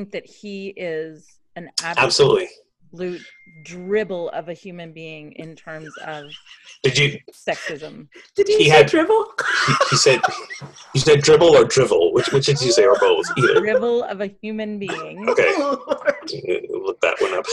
think that he is an Absolutely. absolute dribble of a human being in terms of Did you? sexism. Did you He say had- dribble? He, he said. You said dribble or drivel? Which which did you say or both? Either. Dribble of a human being. Okay. Oh, Look that one up.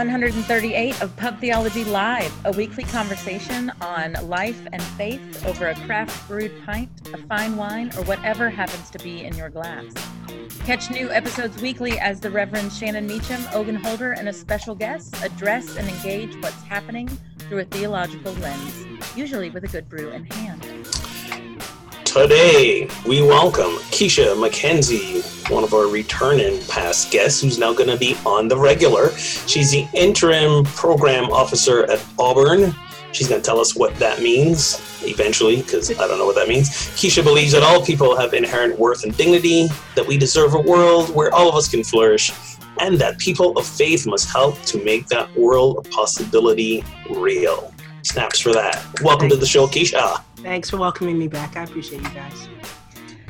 138 of Pub Theology Live, a weekly conversation on life and faith over a craft brewed pint, a fine wine, or whatever happens to be in your glass. Catch new episodes weekly as the Reverend Shannon Meacham, Ogun Holder, and a special guest address and engage what's happening through a theological lens, usually with a good brew in hand. Today, we welcome Keisha McKenzie, one of our returning past guests, who's now going to be on the regular. She's the interim program officer at Auburn. She's going to tell us what that means eventually, because I don't know what that means. Keisha believes that all people have inherent worth and dignity, that we deserve a world where all of us can flourish, and that people of faith must help to make that world of possibility real. Snaps for that. Welcome to the show, Keisha. Thanks for welcoming me back. I appreciate you guys.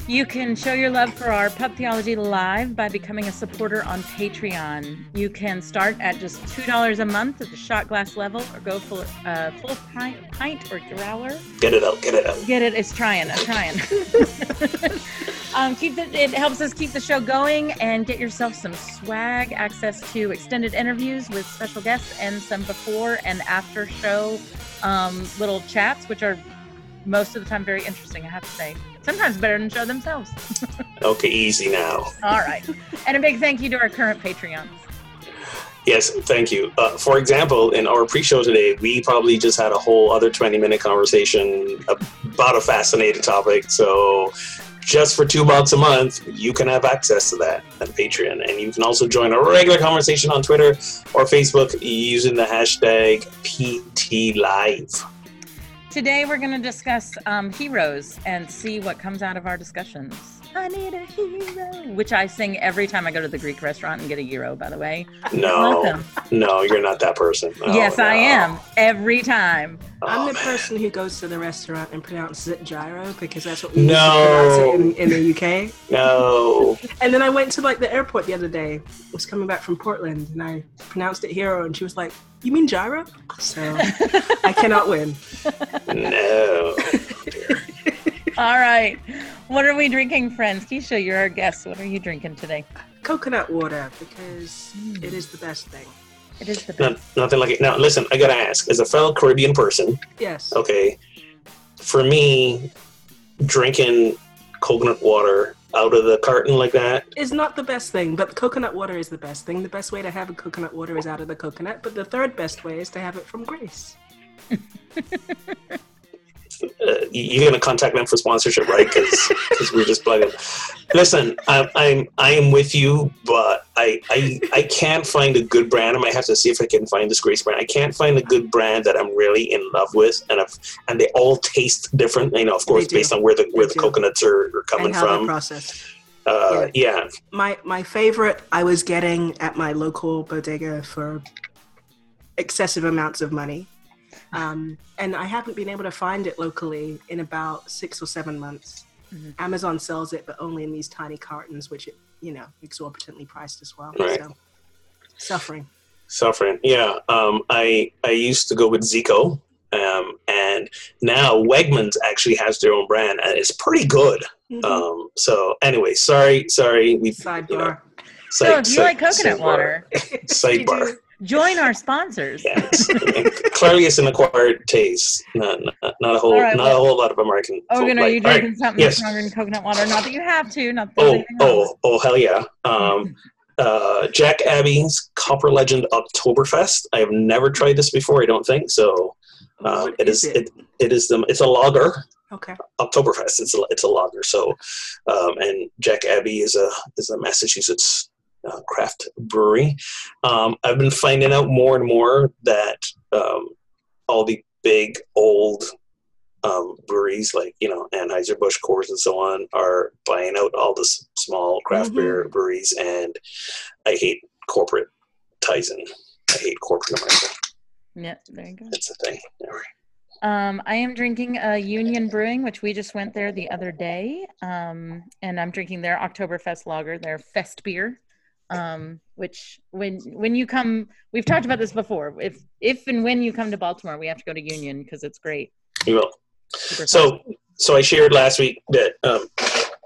You can show your love for our Pub Theology Live by becoming a supporter on Patreon. You can start at just $2 a month at the shot glass level or go full, uh, full pint, pint or growler. Get it out, get it out. Get it? It's trying. I'm trying. um, keep the, it helps us keep the show going and get yourself some swag, access to extended interviews with special guests, and some before and after show um, little chats, which are most of the time very interesting, I have to say. Sometimes better than the show themselves. Okay, easy now. All right. And a big thank you to our current Patreons. Yes, thank you. Uh, for example, in our pre-show today, we probably just had a whole other 20-minute conversation about a fascinating topic. So, just for two bucks a month, you can have access to that on Patreon, and you can also join a regular conversation on Twitter or Facebook using the hashtag PTLive. Today we're going to discuss um, heroes and see what comes out of our discussions. I need a hero, which I sing every time I go to the Greek restaurant and get a gyro. By the way, No, no, you're not that person. Oh, yes, I am every time. I'm Oh, the man. person who goes to the restaurant and pronounces it gyro because that's what we used No. pronounce it in, in the UK. No. And then I went to like the airport the other day. I was coming back from Portland and I pronounced it hero and she was like, "You mean gyro?" So I cannot win. No. All right. What are we drinking, friends? Keisha, you're our guest. What are you drinking today? Coconut water because it is the best thing. It is the No, best. nothing like it. Now, listen, I gotta ask, as a fellow Caribbean person, Yes. okay, for me, drinking coconut water out of the carton like that, is not the best thing, but coconut water is the best thing. The best way to have a coconut water is out of the coconut, but the third best way is to have it from Grace. uh, you- you're gonna contact them for sponsorship, right? Because we're just plugging. Listen, I'm, I'm I am with you, but I, I I can't find a good brand. I might have to see if I can find this Grace brand. I can't find a good brand that I'm really in love with, and I've, and they all taste different. You know, of course, based on where the where They the do. coconuts are, are coming and how they're from. Uh, yeah, My my favorite I was getting at my local bodega for excessive amounts of money. Um, and I haven't been able to find it locally in about six or seven months. Mhm. Amazon sells it, but only in these tiny cartons, which it, you know, exorbitantly priced as well. Right. So, suffering. Suffering. Yeah. Um, I I used to go with Zico, um, and now Wegmans actually has their own brand, and it's pretty good. Mhm. Um, so anyway, sorry, sorry. We Sidebar. you know, So side- if you side- like coconut sidebar. water, sidebar. join our sponsors. Yes. Clearly, it's an acquired taste. Not, not, not a whole, All right, not well- a whole lot of American. Oh, folk you know, like. you All right. drinking something yes. stronger than coconut water? Not that you have to. Not that Oh, oh, oh, hell yeah. Um, uh, Jack Abby's Copper Legend Oktoberfest. I have never tried this before. I don't think so. Um, it is is it? it is the it's a lager. Okay. Oktoberfest. It's a, it's a lager. So, um, and Jack Abby is a is a Massachusetts uh, craft brewery. Um, I've been finding out more and more that um, all the big old um, breweries like you know Anheuser Busch, Coors, and so on are buying out all the s- small craft Mhm. beer breweries, and I hate corporate ties in. I hate corporate America. Yeah, there you go. It's a thing. Um, I am drinking a Union Brewing, which we just went there the other day, um, and I'm drinking their Oktoberfest lager, their Fest beer. Um, which when when you come, we've talked about this before. If if and when you come to Baltimore, we have to go to Union because it's great. You will. Super So, so I shared last week that um,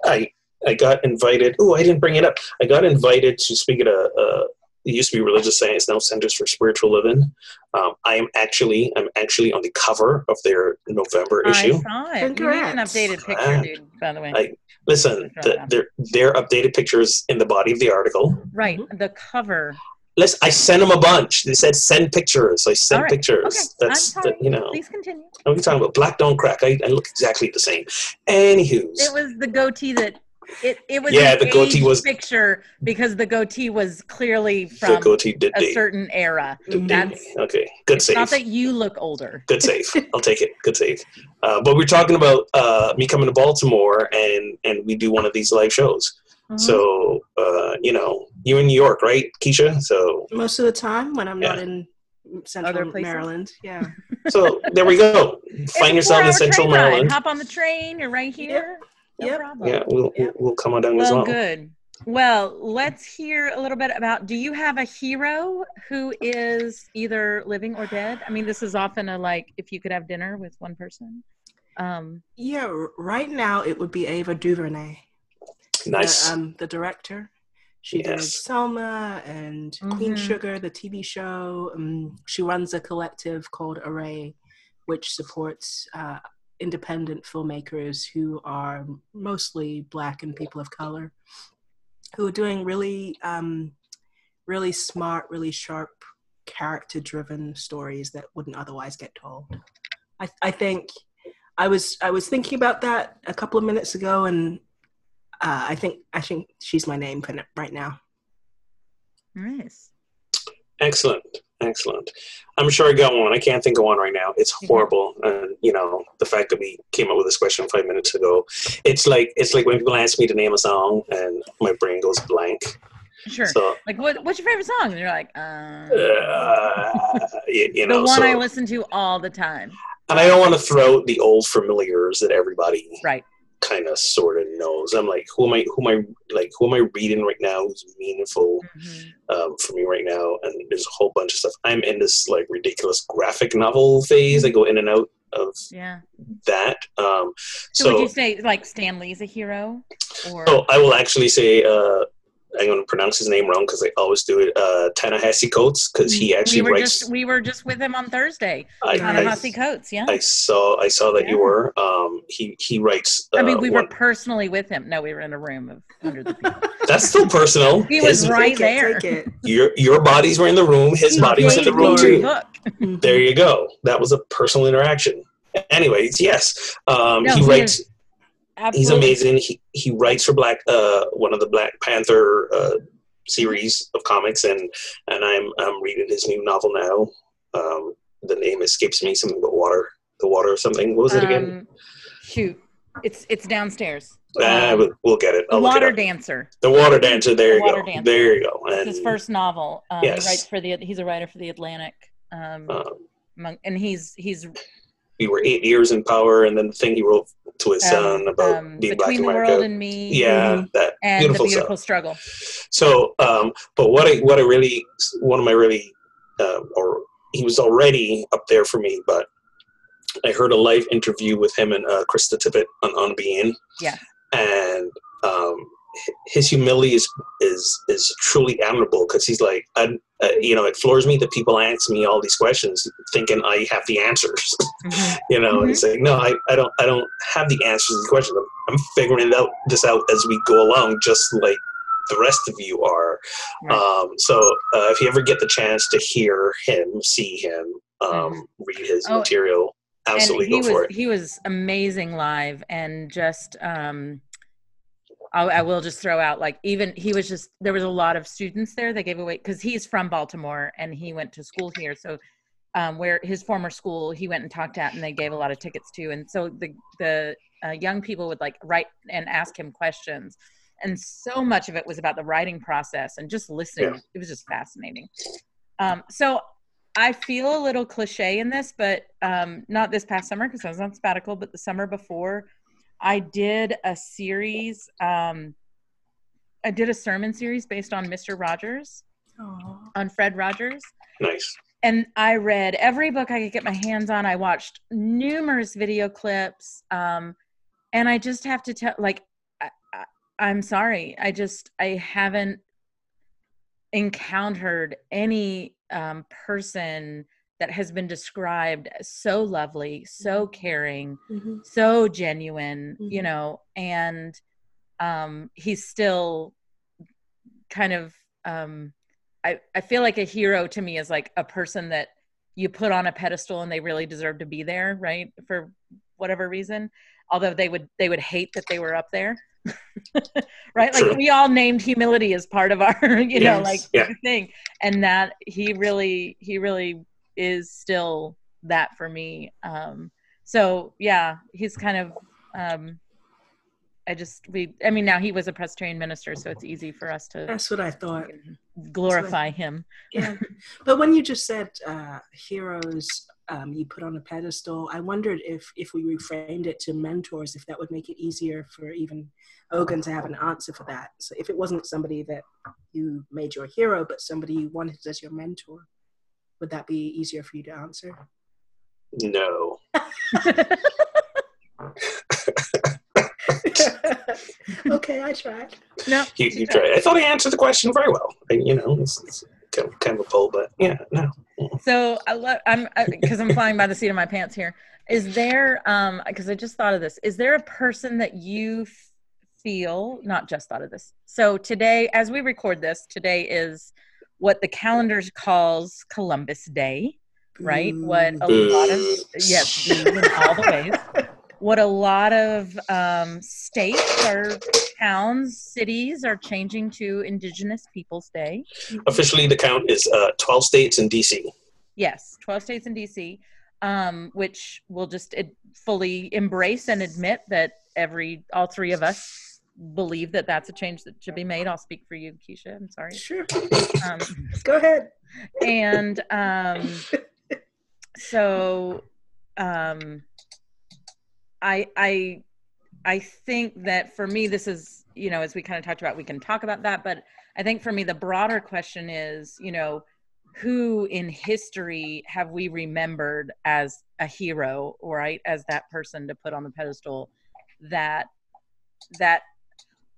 I I got invited. Oh, I didn't bring it up. I got invited to speak at a. a it used to be religious science, now Centers for Spiritual Living. Um, I am actually I'm actually on the cover of their November I issue. saw it. You an updated picture, dude. By the way, I- Listen, the, their their updated pictures in the body of the article. right, the cover. Listen, I sent them a bunch. They said send pictures. I sent All right. pictures. Okay, That's I'm the, you know. Please continue. What are we talking about? Black don't crack. I, I look exactly the same. Anywho's. It was the goatee that it, it was Yeah, the goatee was- picture because the goatee was clearly from a date. certain era. Did That's date. Okay, good it's save. not that you look older. Good save. I'll take it. Good save. Uh, but we're talking about uh, me coming to Baltimore, and and we do one of these live shows. Mhm. So uh, you know, you're in New York, right, Keisha? So Most of the time when I'm not in central places? Maryland. Yeah. so there we go. Find yourself in Central. Maryland. Hop on the train. You're right here. No Yep. problem. Yeah, we'll Yeah. we'll, we'll come on down as Well, well. good. Well, let's hear a little bit about. Do you have a hero who is either living or dead? I mean, this is often a like if you could have dinner with one person. Um, Yeah. Right now it would be Ava DuVernay. Nice. The, um, the director. She did Yes. Selma and Queen Mhm. Sugar, the TV show. Um, she runs a collective called Array, which supports uh, independent filmmakers who are mostly Black and people of color, who are doing really, um, really smart, really sharp, character-driven stories that wouldn't otherwise get told. I, I think I was I was thinking about that a couple of minutes ago, and uh, I think I think she's my name for n- right now. nice. Excellent. Excellent. I'm sure I got one. I can't think of one right now. It's Mhm. horrible. And you know, the fact that we came up with this question five minutes ago, it's like it's like when people ask me to name a song and my brain goes blank. Sure. So like, what, what's your favorite song? And you're like, uh, uh, you, you the know, one so, I listen to all the time. and I don't want to throw the old familiars at everybody Right. Kind of sort of knows. I'm like, who am I? Who am I? Like, who am I reading right now? Who's meaningful? Mhm. um, for me right now, and there's a whole bunch of stuff. I'm in this like ridiculous graphic novel phase. I go in and out of Yeah. that. Um, So, would you say like Stan Lee's a hero? Or so I will actually say uh, I'm going to pronounce his name wrong because I always do it. Uh, Ta-Nehisi Coates because he actually we were writes. just we were just with him on Thursday. I, I, Coates, yeah. I saw I saw that you were. Um, he he writes. Uh, I mean, we were personally with him. No, we were in a room of hundreds of people. That's still personal. He was His- right take there. It, take it. Your your bodies were in the room. His He body was in the room too. your book. There you go. That was a personal interaction. Anyways, yes, um, No, he he writes. is He's amazing. He he writes for Black uh, one of the Black Panther uh, series of comics, and and I'm I'm reading his new novel now. Um, the name escapes me. Something about water, the water or something. What was it again? Um, shoot, it's it's downstairs. um, we'll, get it. The I'll it Water up. Dancer. The Water Dancer. There The you Water go. Dancer. There you go. It's his first novel. Um, Yes. He writes for the. He's a writer for the Atlantic. Um, um, and he's he's we were eight years in power, and then the thing he wrote to his son um, about um, being black in America. world and me. yeah, that and beautiful the beautiful struggle. So, um, but what I what I really one of my really uh, or he was already up there for me, but I heard a live interview with him and uh, Krista Tippett on on Being, Yeah. and um, his humility is is is truly admirable because he's like, I, uh, you know, it floors me that people ask me all these questions thinking I have the answers. Mhm. you know, Mhm. and it's like, no, I, I don't I don't have the answers to the questions. I'm, I'm figuring it out this out as we go along, just like the rest of you are. Right. Um, so uh, if you ever get the chance to hear him, see him, um, Mhm. read his Oh, material, Absolutely, and he go for was it. he was amazing live and just um I, I will just throw out like even he was just there was a lot of students there They gave away because he's from baltimore and he went to school here. So um, where his former school he went and talked at and they gave a lot of tickets to and so the the uh, young people would like write and ask him questions. And so much of it was about the writing process and just listening. Yeah. it was just fascinating. Um, so I feel a little cliche in this, but um, not this past summer because I was on sabbatical, but the summer before, I did a series. Um, I did a sermon series based on Mr. Rogers, Aw. on Fred Rogers. Nice. And I read every book I could get my hands on. I watched numerous video clips. Um, and I just have to tell, like, I, I, I'm sorry. I just, I haven't encountered any um, person that has been described as so lovely, so caring, Mhm. so genuine, you Mhm. know, and um, he's still kind of, um, I, I feel like a hero to me is like a person that you put on a pedestal and they really deserve to be there, right? For whatever reason, although they would, they would hate that they were up there. right like we all named humility as part of our you know like Yeah. thing and that he really he really is still that for me um so yeah he's kind of um i just we i mean now he was a presbyterian minister so it's easy for us to That's what I thought. glorify him Yeah. but when you just said uh, heroes um, you put on a pedestal, I wondered if if we reframed it to mentors, if that would make it easier for even Ogun to have an answer for that. So if it wasn't somebody that you made your hero, but somebody you wanted as your mentor, would that be easier for you to answer? No. okay, I tried. no You, you tried. I thought I answered the question very well. I, you know, it's, it's kind, of, kind of a pull, but yeah, no. so I love I'm because I'm flying by the seat of my pants here. Is there um because I just thought of this. Is there a person that you feel not just thought of this? So today, as we record this, today is what the calendar calls Columbus Day, right? What a lot of yes, in all the ways. What a lot of um, states or towns, cities are changing to Indigenous Peoples Day. Officially, the count is uh, 12 states and DC. Yes, 12 states in DC, um, which will just fully embrace and admit that every, all three of us believe that that's a change that should be made. I'll speak for you, Keisha. I'm sorry. Sure. Um, Go ahead. and um, so um, I, I, I think that for me, this is, you know, as we kind of talked about, we can talk about that, but I think for me, the broader question is, you know, who in history have we remembered as a hero right as that person to put on the pedestal that that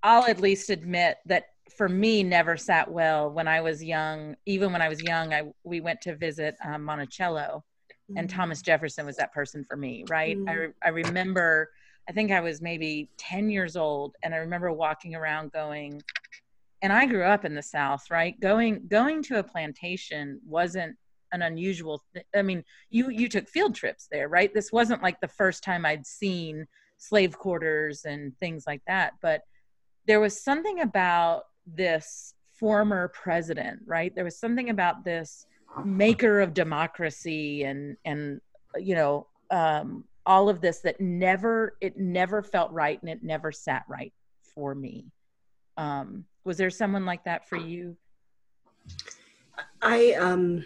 i'll at least admit that for me never sat well when i was young even when i was young i we went to visit um, monticello and thomas jefferson was that person for me right I, Mm. re- I remember i think i was maybe 10 years old and i remember walking around going and I grew up in the South, right? Going going to a plantation wasn't an unusual. Th- I mean, you you took field trips there, right? This wasn't like the first time I'd seen slave quarters and things like that, but there was something about this former president, right? There was something about this maker of democracy and and you know um, all of this that never it never felt right and it never sat right for me. Um, was there someone like that for you? I um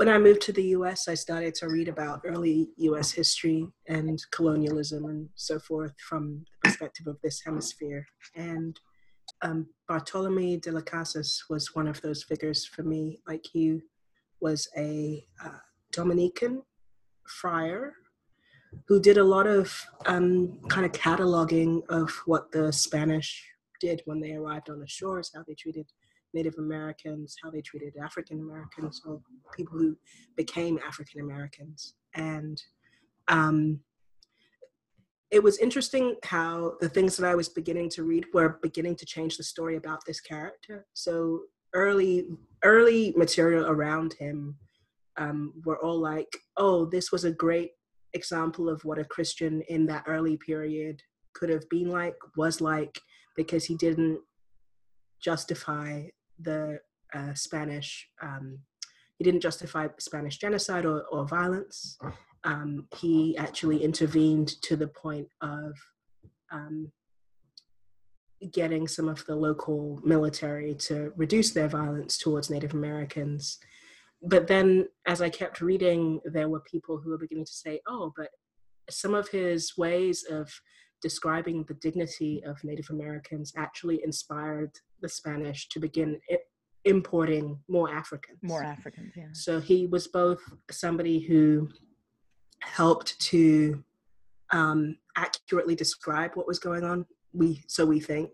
when I moved to the US I started to read about early US history and colonialism and so forth from the perspective of this hemisphere. And um, Bartolome de las Casas was one of those figures for me. Like he was a uh, Dominican friar who did a lot of um, kind of cataloging of what the Spanish did when they arrived on the shores, how they treated Native Americans, how they treated African Americans, or people who became African Americans. And um, it was interesting how the things that I was beginning to read were beginning to change the story about this character. So early, early material around him um, were all like, "Oh, this was a great example of what a Christian in that early period could have been like, was like, because he didn't justify the uh, Spanish. Um, he didn't justify Spanish genocide or, or violence. Um, he actually intervened to the point of um, getting some of the local military to reduce their violence towards Native Americans. But then, as I kept reading, there were people who were beginning to say, oh, but some of his ways of describing the dignity of Native Americans actually inspired the Spanish to begin importing more Africans. More Africans, yeah. So he was both somebody who helped to um, accurately describe what was going on. We so we think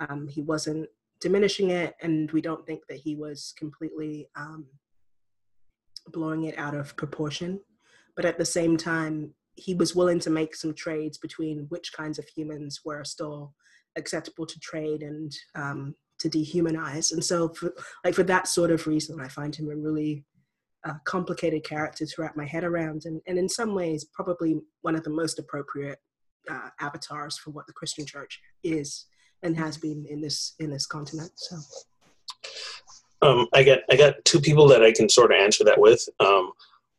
um, he wasn't diminishing it, and we don't think that he was completely um, blowing it out of proportion. But at the same time, he was willing to make some trades between which kinds of humans were still acceptable to trade and um, to dehumanize. And so, for, like for that sort of reason, I find him a really uh, complicated character to wrap my head around, and, and in some ways, probably one of the most appropriate uh, avatars for what the Christian Church is and has been in this in this continent. So. Um, I got I got two people that I can sort of answer that with. Um,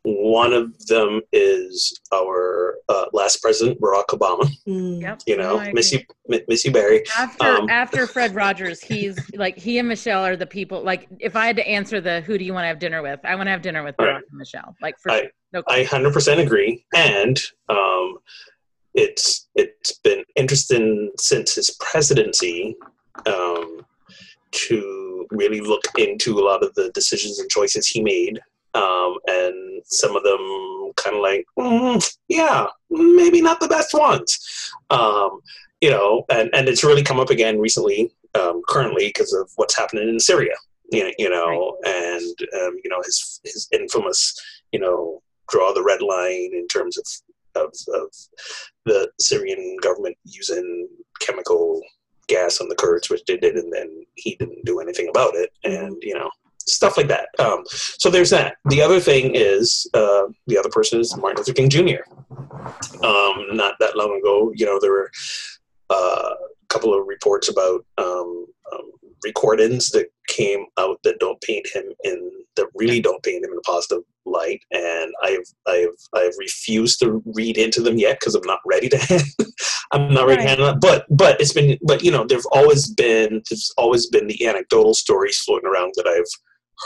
one of them is our uh, last president, Barack Obama. Mm. Yep. You know, no, Missy Missy Barry. After um, after Fred Rogers, he's like he and Michelle are the people. Like, if I had to answer the who do you want to have dinner with, I want to have dinner with Barack right. and Michelle. Like, for I, sure. no I hundred percent agree, and um, it's it's been interesting since his presidency um, to really look into a lot of the decisions and choices he made um, and some of them kind of like, mm, yeah, maybe not the best ones, um, you know, and, and it's really come up again recently, um, currently because of what's happening in Syria, you know, you know right. and um, you know his his infamous, you know, draw the red line in terms of of, of the Syrian government using chemical gas on the Kurds, which they did, and then he didn't do anything about it, mm-hmm. and you know stuff like that. Um, so there's that. The other thing is uh, the other person is Martin Luther King Jr. Um, not that long ago, you know, there were uh, a couple of reports about um, um, recordings that came out that don't paint him in that really don't paint him in a positive light, and I've I've I've refused to read into them yet because I'm not ready to. Hand, I'm not ready right. to handle it. But but it's been but you know there've always been there's always been the anecdotal stories floating around that I've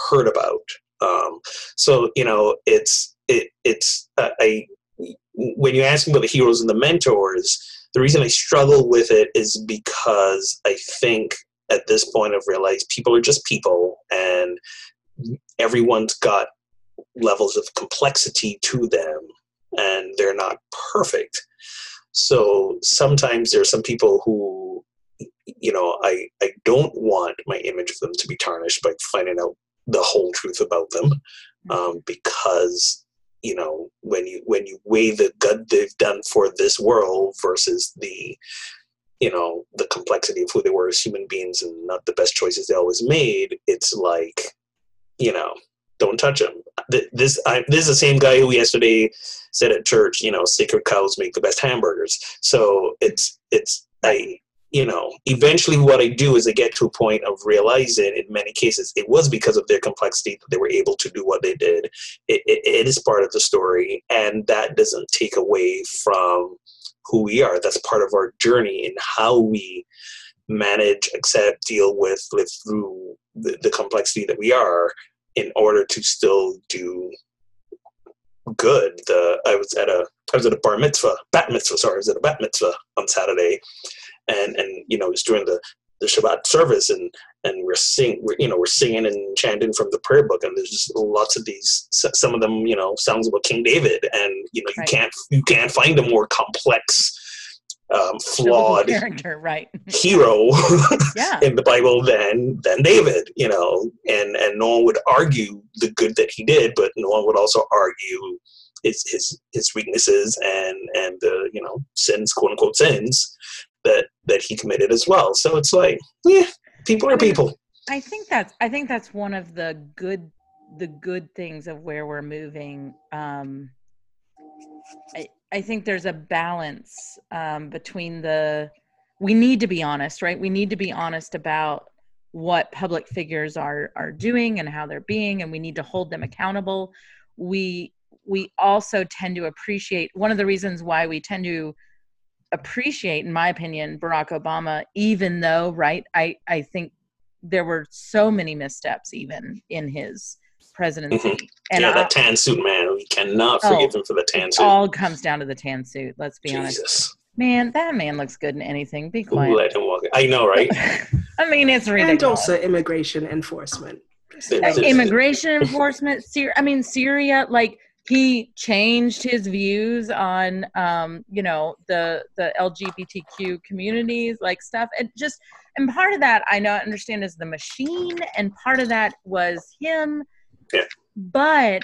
heard about. Um, so you know, it's it, it's a, I when you ask me about the heroes and the mentors, the reason I struggle with it is because I think at this point I've realized people are just people, and everyone's got levels of complexity to them, and they're not perfect. So sometimes there are some people who you know I, I don't want my image of them to be tarnished by finding out the whole truth about them mm-hmm. um, because you know when you when you weigh the good they've done for this world versus the you know the complexity of who they were as human beings and not the best choices they always made it's like you know don't touch them this I, this is the same guy who yesterday said at church you know sacred cows make the best hamburgers. So it's it's i you know, eventually what I do is I get to a point of realizing in many cases it was because of their complexity that they were able to do what they did. It, it, it is part of the story, and that doesn't take away from who we are. That's part of our journey in how we manage, accept, deal with, live through the, the complexity that we are in order to still do good. The I was at a I was at a bar mitzvah, bat mitzvah. Sorry, I was at a bat mitzvah on Saturday, and and you know it's during the the Shabbat service and and we're sing we're, you know we're singing and chanting from the prayer book. And there's just lots of these some of them you know songs about King David. And you know you right. can't you can't find a more complex um, flawed character right. hero yeah. in the Bible than than David you know. And and no one would argue the good that he did but no one would also argue his his his weaknesses and and the you know sins quote unquote sins that that he committed as well. So it's like, yeah, people are people. I think that's I think that's one of the good the good things of where we're moving um I, I think there's a balance um, between the we need to be honest right we need to be honest about what public figures are are doing and how they're being and we need to hold them accountable we we also tend to appreciate one of the reasons why we tend to appreciate in my opinion barack obama even though right i i think there were so many missteps even in his presidency Mhm. and yeah, I- that tan suit, man. We cannot Oh, forgive him for the tan it suit. all comes down to the tan suit let's be honest Jesus. man that man looks good in anything be Who quiet let him walk? I know, right? i mean it's ridiculous and also immigration enforcement. Uh, immigration enforcement Syria, i mean syria like he changed his views on um you know the the lgbtq communities like stuff. And just and part of that i know understand is the machine and part of that was him. Yeah. but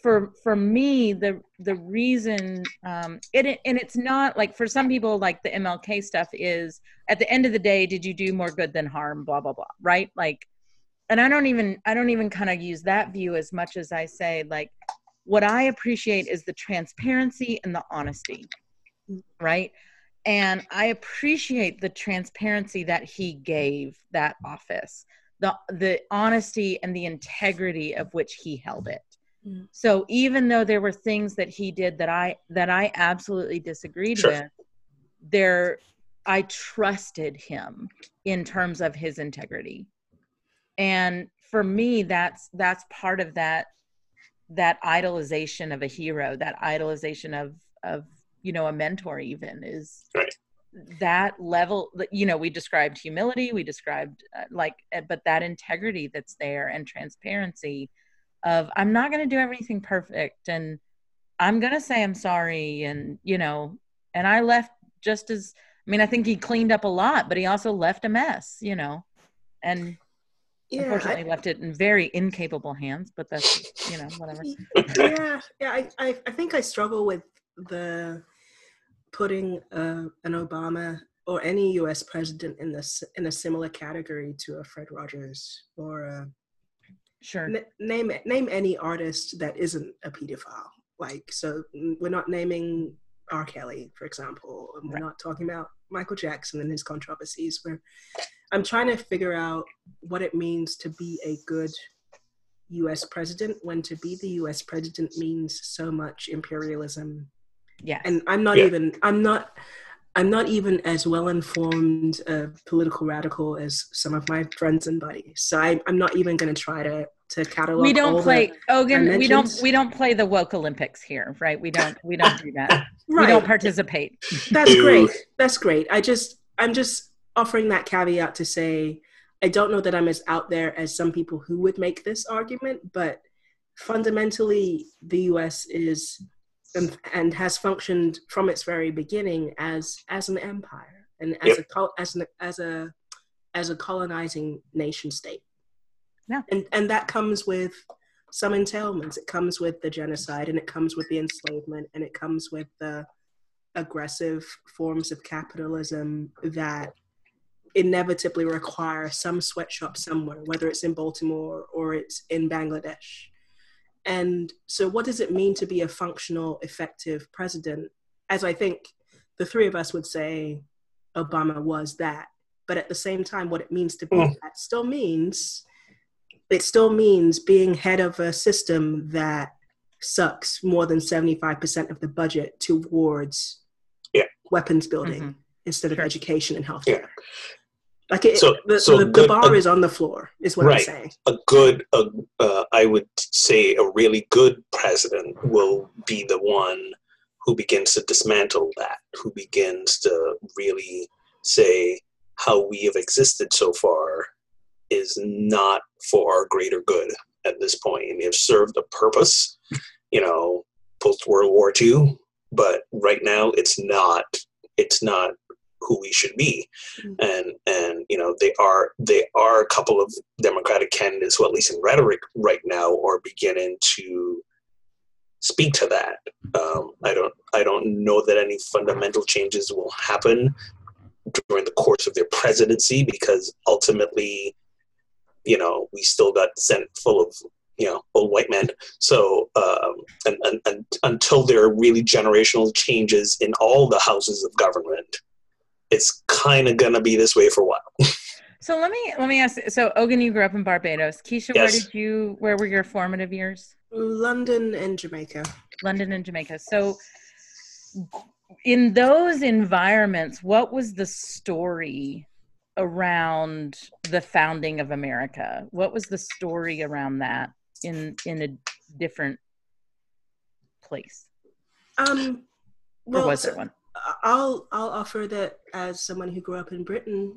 for for me the the reason um it and it's not like for some people like the mlk stuff is at the end of the day did you do more good than harm blah blah blah right? Like and i don't even i don't even kind of use that view as much as i say like what i appreciate is the transparency and the honesty right and i appreciate the transparency that he gave that office the the honesty and the integrity of which he held it Mm. so even though there were things that he did that i that i absolutely disagreed Sure. with there i trusted him in terms of his integrity and for me that's that's part of that that idolization of a hero that idolization of of you know a mentor even is Right. that level you know we described humility we described uh, like uh, but that integrity that's there and transparency of i'm not going to do everything perfect and i'm going to say i'm sorry and you know and i left just as i mean i think he cleaned up a lot but he also left a mess you know and Yeah, unfortunately left it in very incapable hands but that's you know whatever yeah, yeah. I, I, I think I struggle with the putting uh, an Obama or any U.S. president in this in a similar category to a Fred Rogers or a, sure n- name name any artist that isn't a pedophile. Like, so we're not naming R. Kelly, for example. and We're Right. not talking about Michael Jackson and his controversies. We're I'm trying to figure out what it means to be a good US president when to be the US president means so much imperialism. Yeah. And I'm not Yeah. even I'm not I'm not even as well informed a political radical as some of my friends and buddies. So I, I'm not even going to try to to catalog. we don't the- play ogun we don't we don't play the woke olympics here right we don't we don't do that we don't participate That's great. That's great. I just I'm just offering that caveat to say I don't know that I'm as out there as some people who would make this argument, but fundamentally the US is and, and has functioned from its very beginning as as an empire and as Yep. a col- as an as a as a colonizing nation state. Yeah. And and that comes with some entailments. It comes with the genocide and it comes with the enslavement and it comes with the aggressive forms of capitalism that inevitably require some sweatshop somewhere, whether it's in Baltimore or it's in Bangladesh. And so, what does it mean to be a functional, effective president? As I think the three of us would say, Obama was that. But at the same time, what it means to be Mm. that still means it still means being head of a system that sucks more than 75% of the budget towards Yeah. weapons building Mhm. instead of Sure. education and healthcare. Like it, So- the, so the, the bar uh, is on the floor, is what Right. I'm saying. a good, uh, uh, I would say, a really good president will be the one who begins to dismantle that, who begins to really say how we have existed so far is not for our greater good at this point. And have served a purpose, you know, post World War II, but right now it's not. It's not who we should be Mm. and and you know they are they are a couple of democratic candidates who at least in rhetoric right now are beginning to speak to that um, i don't i don't know that any fundamental changes will happen during the course of their presidency because ultimately you know we still got the senate full of you know old white men. So um, and, and, and until there are really generational changes in all the houses of government, it's kind of gonna be this way for a while. So let me let me ask. So Ogun, you grew up in Barbados. Keisha, where did you? Where were your formative years? London and Jamaica. London and Jamaica. So in those environments, what was the story around the founding of America? What was the story around that in in a different place? Um, Or was there one? I'll I'll offer that as someone who grew up in Britain,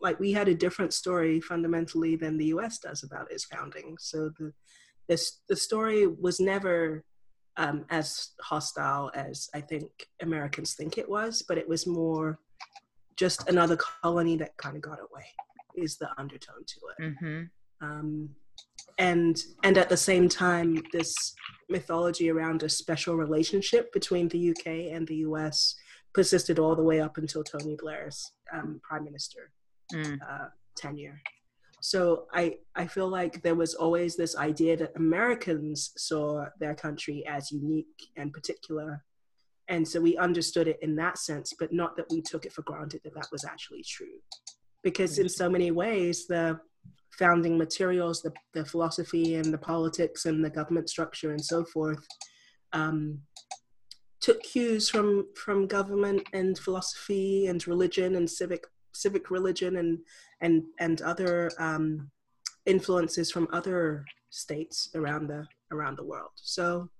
like we had a different story fundamentally than the U.S. does about its founding. So the this the story was never um, as hostile as I think Americans think it was, but it was more just another colony that kind of got away. Is the undertone to it Mm-hmm. um, and and at the same time this mythology around a special relationship between the UK and the US persisted all the way up until Tony Blair's um, prime minister Mm. uh, tenure. So I I feel like there was always this idea that Americans saw their country as unique and particular, and so we understood it in that sense, but not that we took it for granted that that was actually true, because in so many ways the founding materials, the the philosophy and the politics and the government structure and so forth. Um, took cues from from government and philosophy and religion and civic civic religion and and and other um, influences from other states around the around the world. So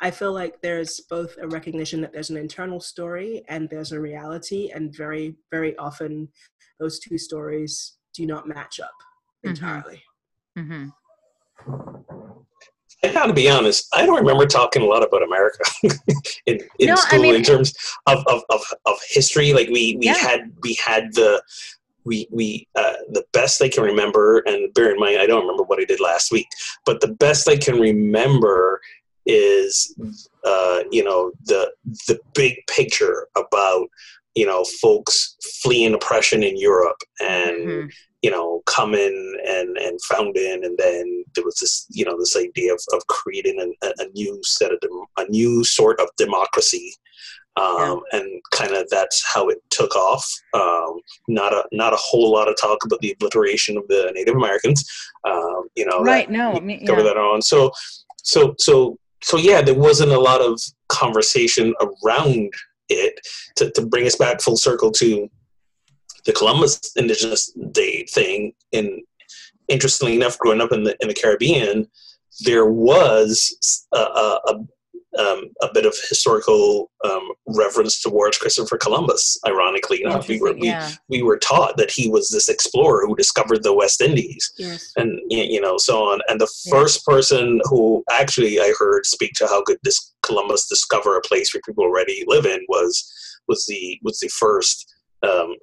I feel like there's both a recognition that there's an internal story and there's a reality, and very very often those two stories do not match up Mhm. entirely. Mm-hmm. I gotta be honest, I don't remember talking a lot about America in, in No, I school mean- in terms of, of, of, of history. Like we, we Yeah. had we had the we we uh, the best I can remember, and bear in mind I don't remember what I did last week, but the best I can remember is uh, you know the the big picture about you know folks fleeing oppression in Europe and Mhm. you know, come in and, and found in, and then there was this, you know, this idea of, of creating a, a new set of, dem- a new sort of democracy. Um, and kind of that's how it took off. Um, not a, not a whole lot of talk about the obliteration of the Native Americans. Um, you know, that- Right. No. I mean, cover yeah. that on. So, so, so, so yeah, there wasn't a lot of conversation around it to, to bring us back full circle to the Columbus Indigenous Day thing. And interestingly enough, growing up in the in the Caribbean, there was a, a, a, um, a bit of historical um, reverence towards Christopher Columbus. Ironically enough, we were Interesting, we, we were taught that he was this explorer who discovered the West Indies Yes. and you know so on and the Yeah. first person who actually i heard speak to how could this columbus discover a place where people already live in was was the was the first um,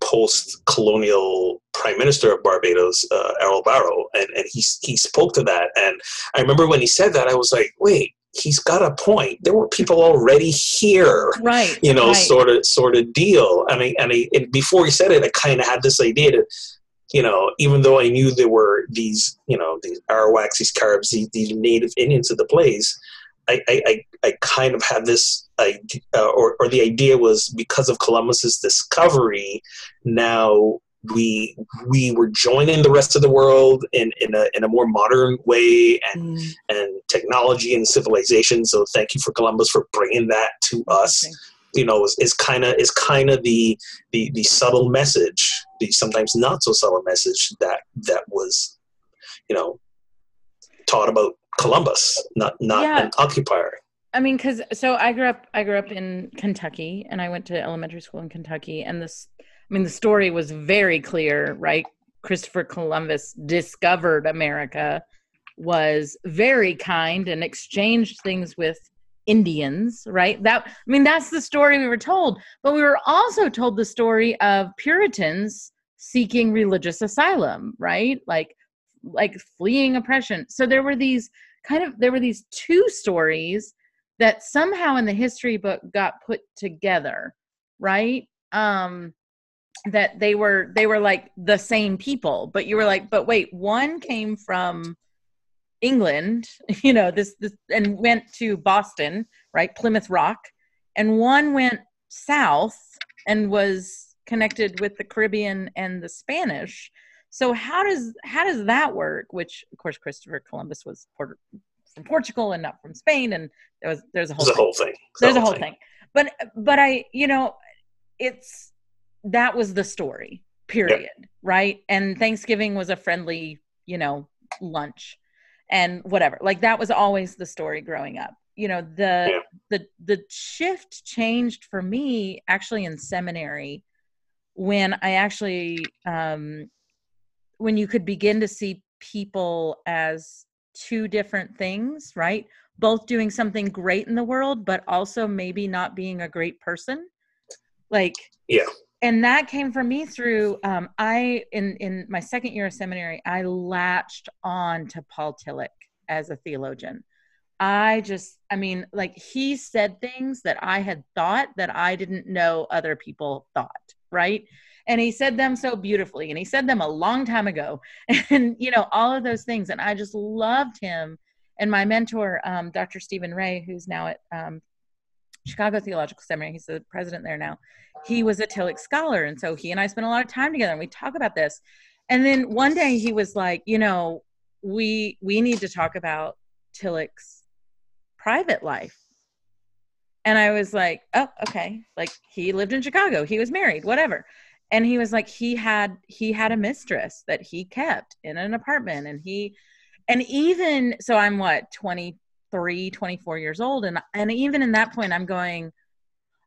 post-colonial prime minister of barbados uh, errol barrow and and he he spoke to that and i remember when he said that i was like wait he's got a point there were people already here Right. you know, right. sort of sort of deal. I mean, and, I, and before he said it, I kind of had this idea that, you know, even though I knew there were these, you know, these Arawaks, these Caribs, these, these native Indians of the place, I, I, I, I kind of had this, idea, uh, or, or the idea was because of Columbus's discovery, now we we were joining the rest of the world in, in a in a more modern way and Mm. and technology and civilization. So thank you for Columbus for bringing that to us Interesting. you know is, is kind of is kind of the, the the subtle message the sometimes not so subtle message that that was you know taught about columbus not not Yeah. an occupier I mean, because so I grew up. I grew up in Kentucky, and I went to elementary school in Kentucky. And this, mean, the story was very clear, right? Christopher Columbus discovered America, was very kind, and exchanged things with Indians, right? That I mean, that's the story we were told. But we were also told the story of Puritans seeking religious asylum, right? Like, like fleeing oppression. So there were these kind of there were these two stories that somehow in the history book got put together right um that they were they were like the same people but you were like but wait one came from England, you know, this, this and went to Boston, right? Plymouth Rock, and one went south and was connected with the Caribbean and the Spanish. So how does how does that work? Which of course Christopher Columbus was from Portugal and not from Spain, and there was there's a whole There's a whole thing. there's a whole thing. But but I you know it's that was the story period right? And Thanksgiving was a friendly you know lunch and whatever. Like that was always the story growing up. You know the Yeah. the the shift changed for me actually in seminary when i actually um when you could begin to see people as two different things right? Both doing something great in the world but also maybe not being a great person. Like Yeah. And that came from me through um, i in in my second year of seminary i latched on to paul tillich as a theologian. I just i mean like he said things that i had thought that i didn't know other people thought right? And he said them so beautifully and he said them a long time ago. And you know all of those things and i just loved him. And my mentor um, dr stephen ray who's now at um, chicago theological seminary he's the president there now. He was a tillich scholar and so he and i spent a lot of time together and we talk about this. And then one day he was like you know we we need to talk about tillich's private life. And i was like oh okay. Like he lived in chicago. He was married whatever. And he was like he had he had a mistress that he kept in an apartment and he and even so i'm what 23 24 years old and and even in that point i'm going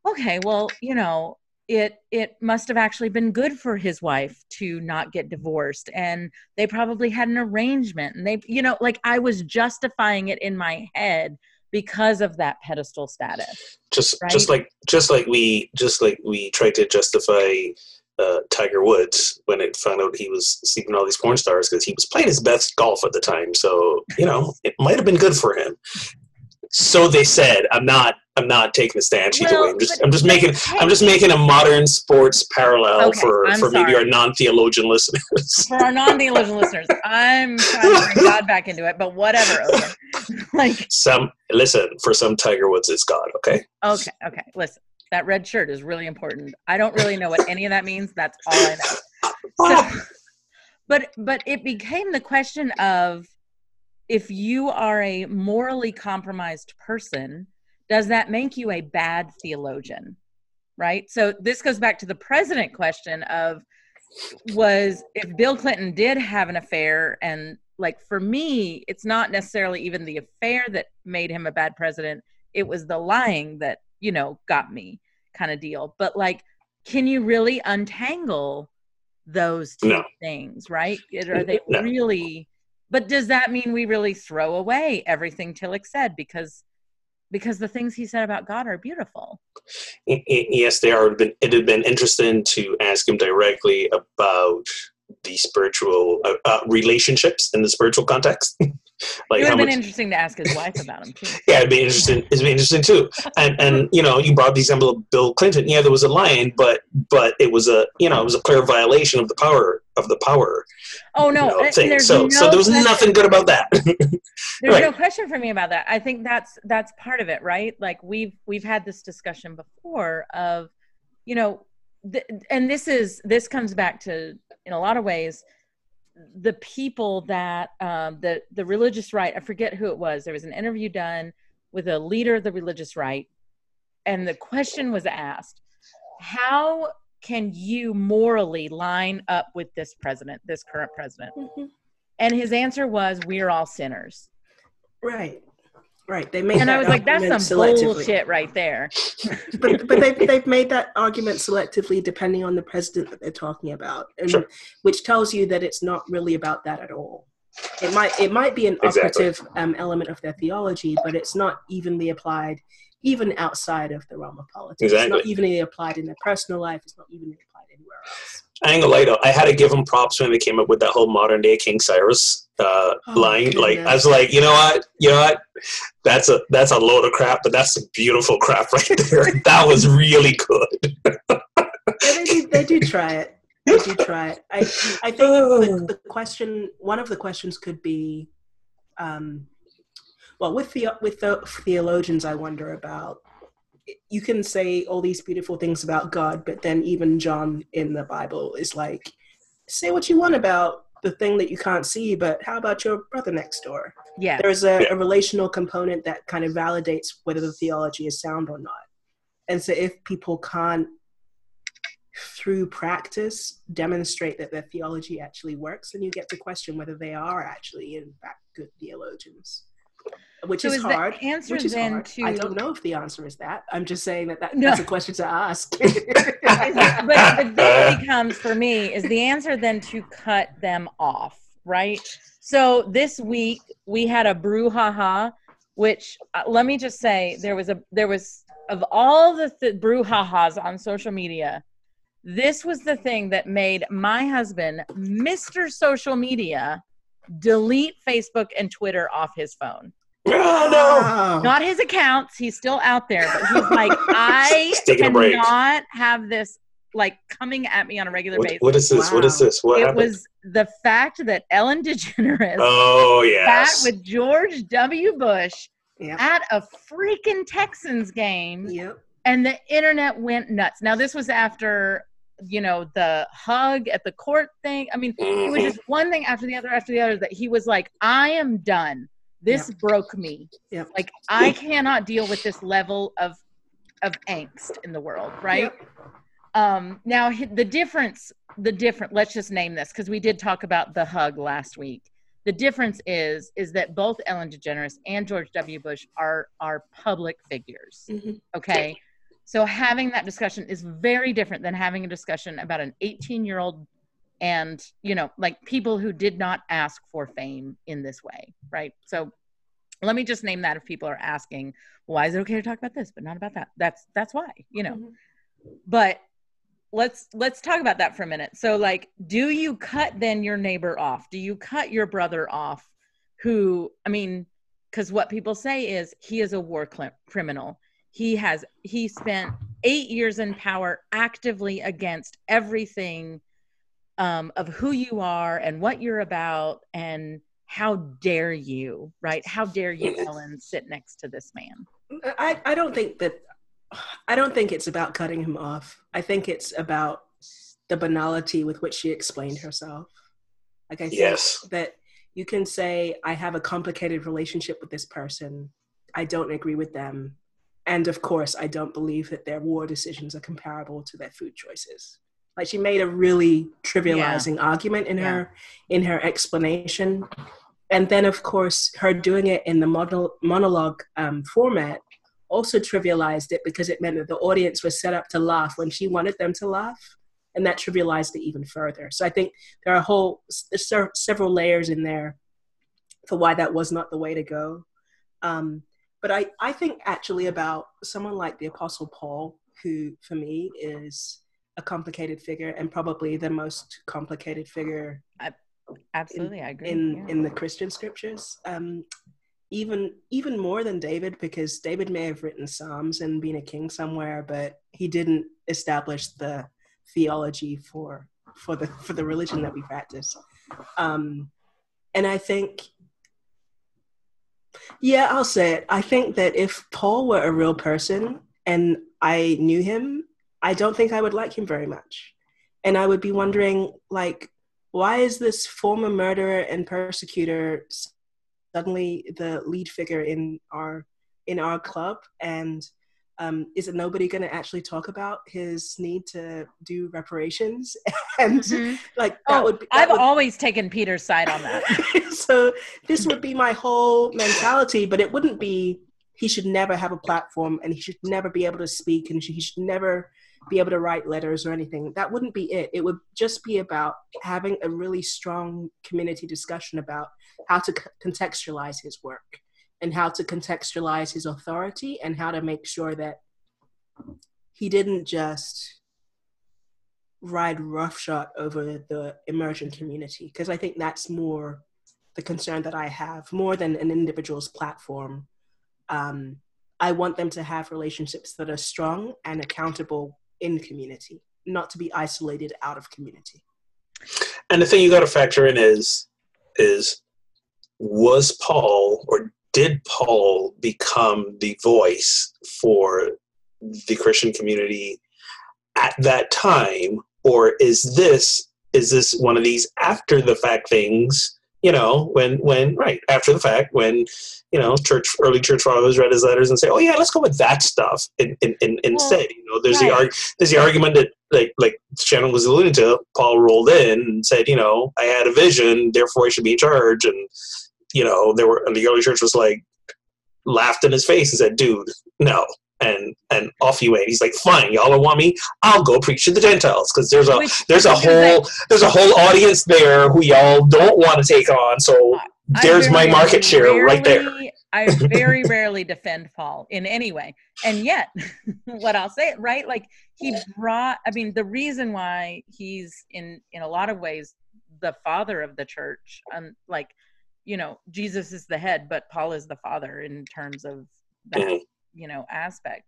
okay well you know it it must have actually been good for his wife to not get divorced and they probably had an arrangement and they you know like i was justifying it in my head because of that pedestal status just right? just like just like we just like we tried to justify uh, Tiger Woods when it found out he was sleeping with all these porn stars because he was playing his best golf at the time. So you know it might have been good for him. So they said. I'm not. I'm not taking a stance either Well, way. I'm just. I'm just making. hey- I'm just making a modern sports parallel Okay, for I'm for maybe our non-theologian listeners. for our non-theologian listeners i'm trying to bring god back into it but whatever okay. like some listen for some Tiger Woods, it's God. Okay. okay okay listen that red shirt is really important. I don't really know what any of that means. That's all i know. So, but but it became the question of if you are a morally compromised person does that make you a bad theologian right? So this goes back to the president question of was if bill clinton did have an affair and like for me it's not necessarily even the affair that made him a bad president. It was the lying that you know got me kind of deal but like can you really untangle those two No. things right are they No. really but does that mean we really throw away everything tillich said because because the things he said about god are beautiful Yes, they are. It had been interesting to ask him directly about the spiritual uh, uh, relationships in the spiritual context. like it would have been much, interesting to ask his wife about him too yeah, it'd be interesting. It'd be interesting too. And and you know, you brought the example of Bill Clinton. Yeah, there was a line, but but it was a you know it was a clear violation of the power of the power. oh no you know, thing. So no so there was nothing good about that. there's Right. no question for me about that i think that's that's part of it right like we've we've had this discussion before of you know th- and this is this comes back to in a lot of ways the people that um, the the religious right i forget who it was there was an interview done with a leader of the religious right and the question was asked how can you morally line up with this president this current president? And his answer was we're all sinners. Right. Right. They made and that i was like that's some bullshit right there But but they've they've made that argument selectively depending on the president that they're talking about, and Sure. which tells you that it's not really about that at all. It might it might be an Exactly. operative um, element of their theology, but it's not evenly applied even outside of the realm of politics. It's not evenly applied in their personal life. It's not evenly applied anywhere else. I ain't gonna lie though, I had to give him props when they came up with that whole modern day King Cyrus uh, Oh, line. Like I was like, you know what, you know what, that's a that's a load of crap, but that's beautiful crap right there. that was really good. Yeah, they do they do try it. They do try it. I I think the, the question one of the questions could be um, well, with the with the theologians, I wonder about. You can say all these beautiful things about God, but then even John in the Bible is like, say what you want about the thing that you can't see, but how about your brother next door? Yeah. There's a, a relational component that kind of validates whether the theology is sound or not. And so if people can't through practice demonstrate that their theology actually works, then you get to question whether they are actually in fact good theologians. Which So is, is the hard. answer which is then hard. to- I don't know if the answer is that. I'm just saying that, that No. that's a question to ask. It- but the thing becomes for me is the answer then to cut them off, right? So this week we had a brouhaha, which uh, let me just say there was a there was of all the th- brouhahas on social media, this was the thing that made my husband, Mr. Social Media, delete Facebook and Twitter off his phone. Oh no! Not his accounts; he's still out there, but he's like, I He's taking a break. cannot have this like coming at me on a regular What, basis. what is this? What is this? What it happened? was the fact that Ellen DeGeneres oh yes. sat with George W. Bush Yep. at a freaking Texans game, Yep. and the internet went nuts. Now this was after you know the hug at the court thing. I mean, it was Mhm. just one thing after the other after the other that he was like, "I am done. This broke me. Yep. Like I cannot deal with this level of of angst in the world, right?" Yep. um now the difference the different let's just name this because we did talk about the hug last week the difference is is that both ellen degeneres and george w bush are are public figures Mhm. okay so having that discussion is very different than having a discussion about an 18 year old and you know like people who did not ask for fame in this way right? So let me just name that if people are asking why is it okay to talk about this but not about that? That's that's why you know. Mhm. but let's let's talk about that for a minute. So like do you cut then your neighbor off? Do you cut your brother off who i mean because what people say is he is a war cl- criminal. He has he spent eight years in power actively against everything um, of who you are and what you're about and how dare you right how dare you ellen sit next to this man I, I don't think that I don't think it's about cutting him off. I think it's about the banality with which she explained herself. Like I think Yes. that you can say I have a complicated relationship with this person. I don't agree with them. And of course, I don't believe that their war decisions are comparable to their food choices. Like she made a really trivializing argument in Yeah. her in her explanation. And then of course her doing it in the model, monologue um, format also trivialized it because it meant that the audience was set up to laugh when she wanted them to laugh and that trivialized it even further so i think there are whole there's several layers in there for why that was not the way to go um, but I, I think actually about someone like the apostle paul who for me is a complicated figure and probably the most complicated figure absolutely i agree in yeah. in the Christian scriptures. Um, even even more than David, because David may have written Psalms and been a king somewhere, but he didn't establish the theology for for the for the religion that we practice. Um, and I think, yeah, I'll say it. I think that if Paul were a real person and I knew him, I don't think I would like him very much, and I would be wondering like why is this former murderer and persecutor suddenly the lead figure in our in our club and um, is it nobody going to actually talk about his need to do reparations and Mhm. like that Oh, would be I've would, always taken Peter's side on that. so this would be my whole mentality but it wouldn't be he should never have a platform and he should never be able to speak and he should never be able to write letters or anything that wouldn't be it it would just be about having a really strong community discussion about how to contextualize his work and how to contextualize his authority and how to make sure that he didn't just ride roughshod over the emergent community because I think that's more the concern that I have more than an individual's platform. Um, I want them to have relationships that are strong and accountable in community, not to be isolated out of community. And the thing you got to factor in is is was Paul or did Paul become the voice for the Christian community at that time, or is this is this one of these after the fact things? You know, when when right after the fact, when you know church early church fathers read his letters and say, "Oh yeah, let's go with that stuff." In, in, in, instead, you know, there's right. the arg- there's the argument that like like Shannon was alluding to. Paul rolled in and said, "You know, I had a vision, therefore I should be in charge." And you know, there were and the early church was like laughed in his face and said, "Dude, no." And and off you went. He's like, "Fine, y'all don't want me. I'll go preach to the Gentiles because there's a Which, there's a whole there's a whole audience there who y'all don't want to take on. So there's my market share rarely, right there." I very rarely defend Paul in any way, and yet, what I'll say, right? Like he brought. I mean, the reason why he's in in a lot of ways the father of the church, um, like you know jesus is the head but paul is the father in terms of that mm-hmm. You know aspect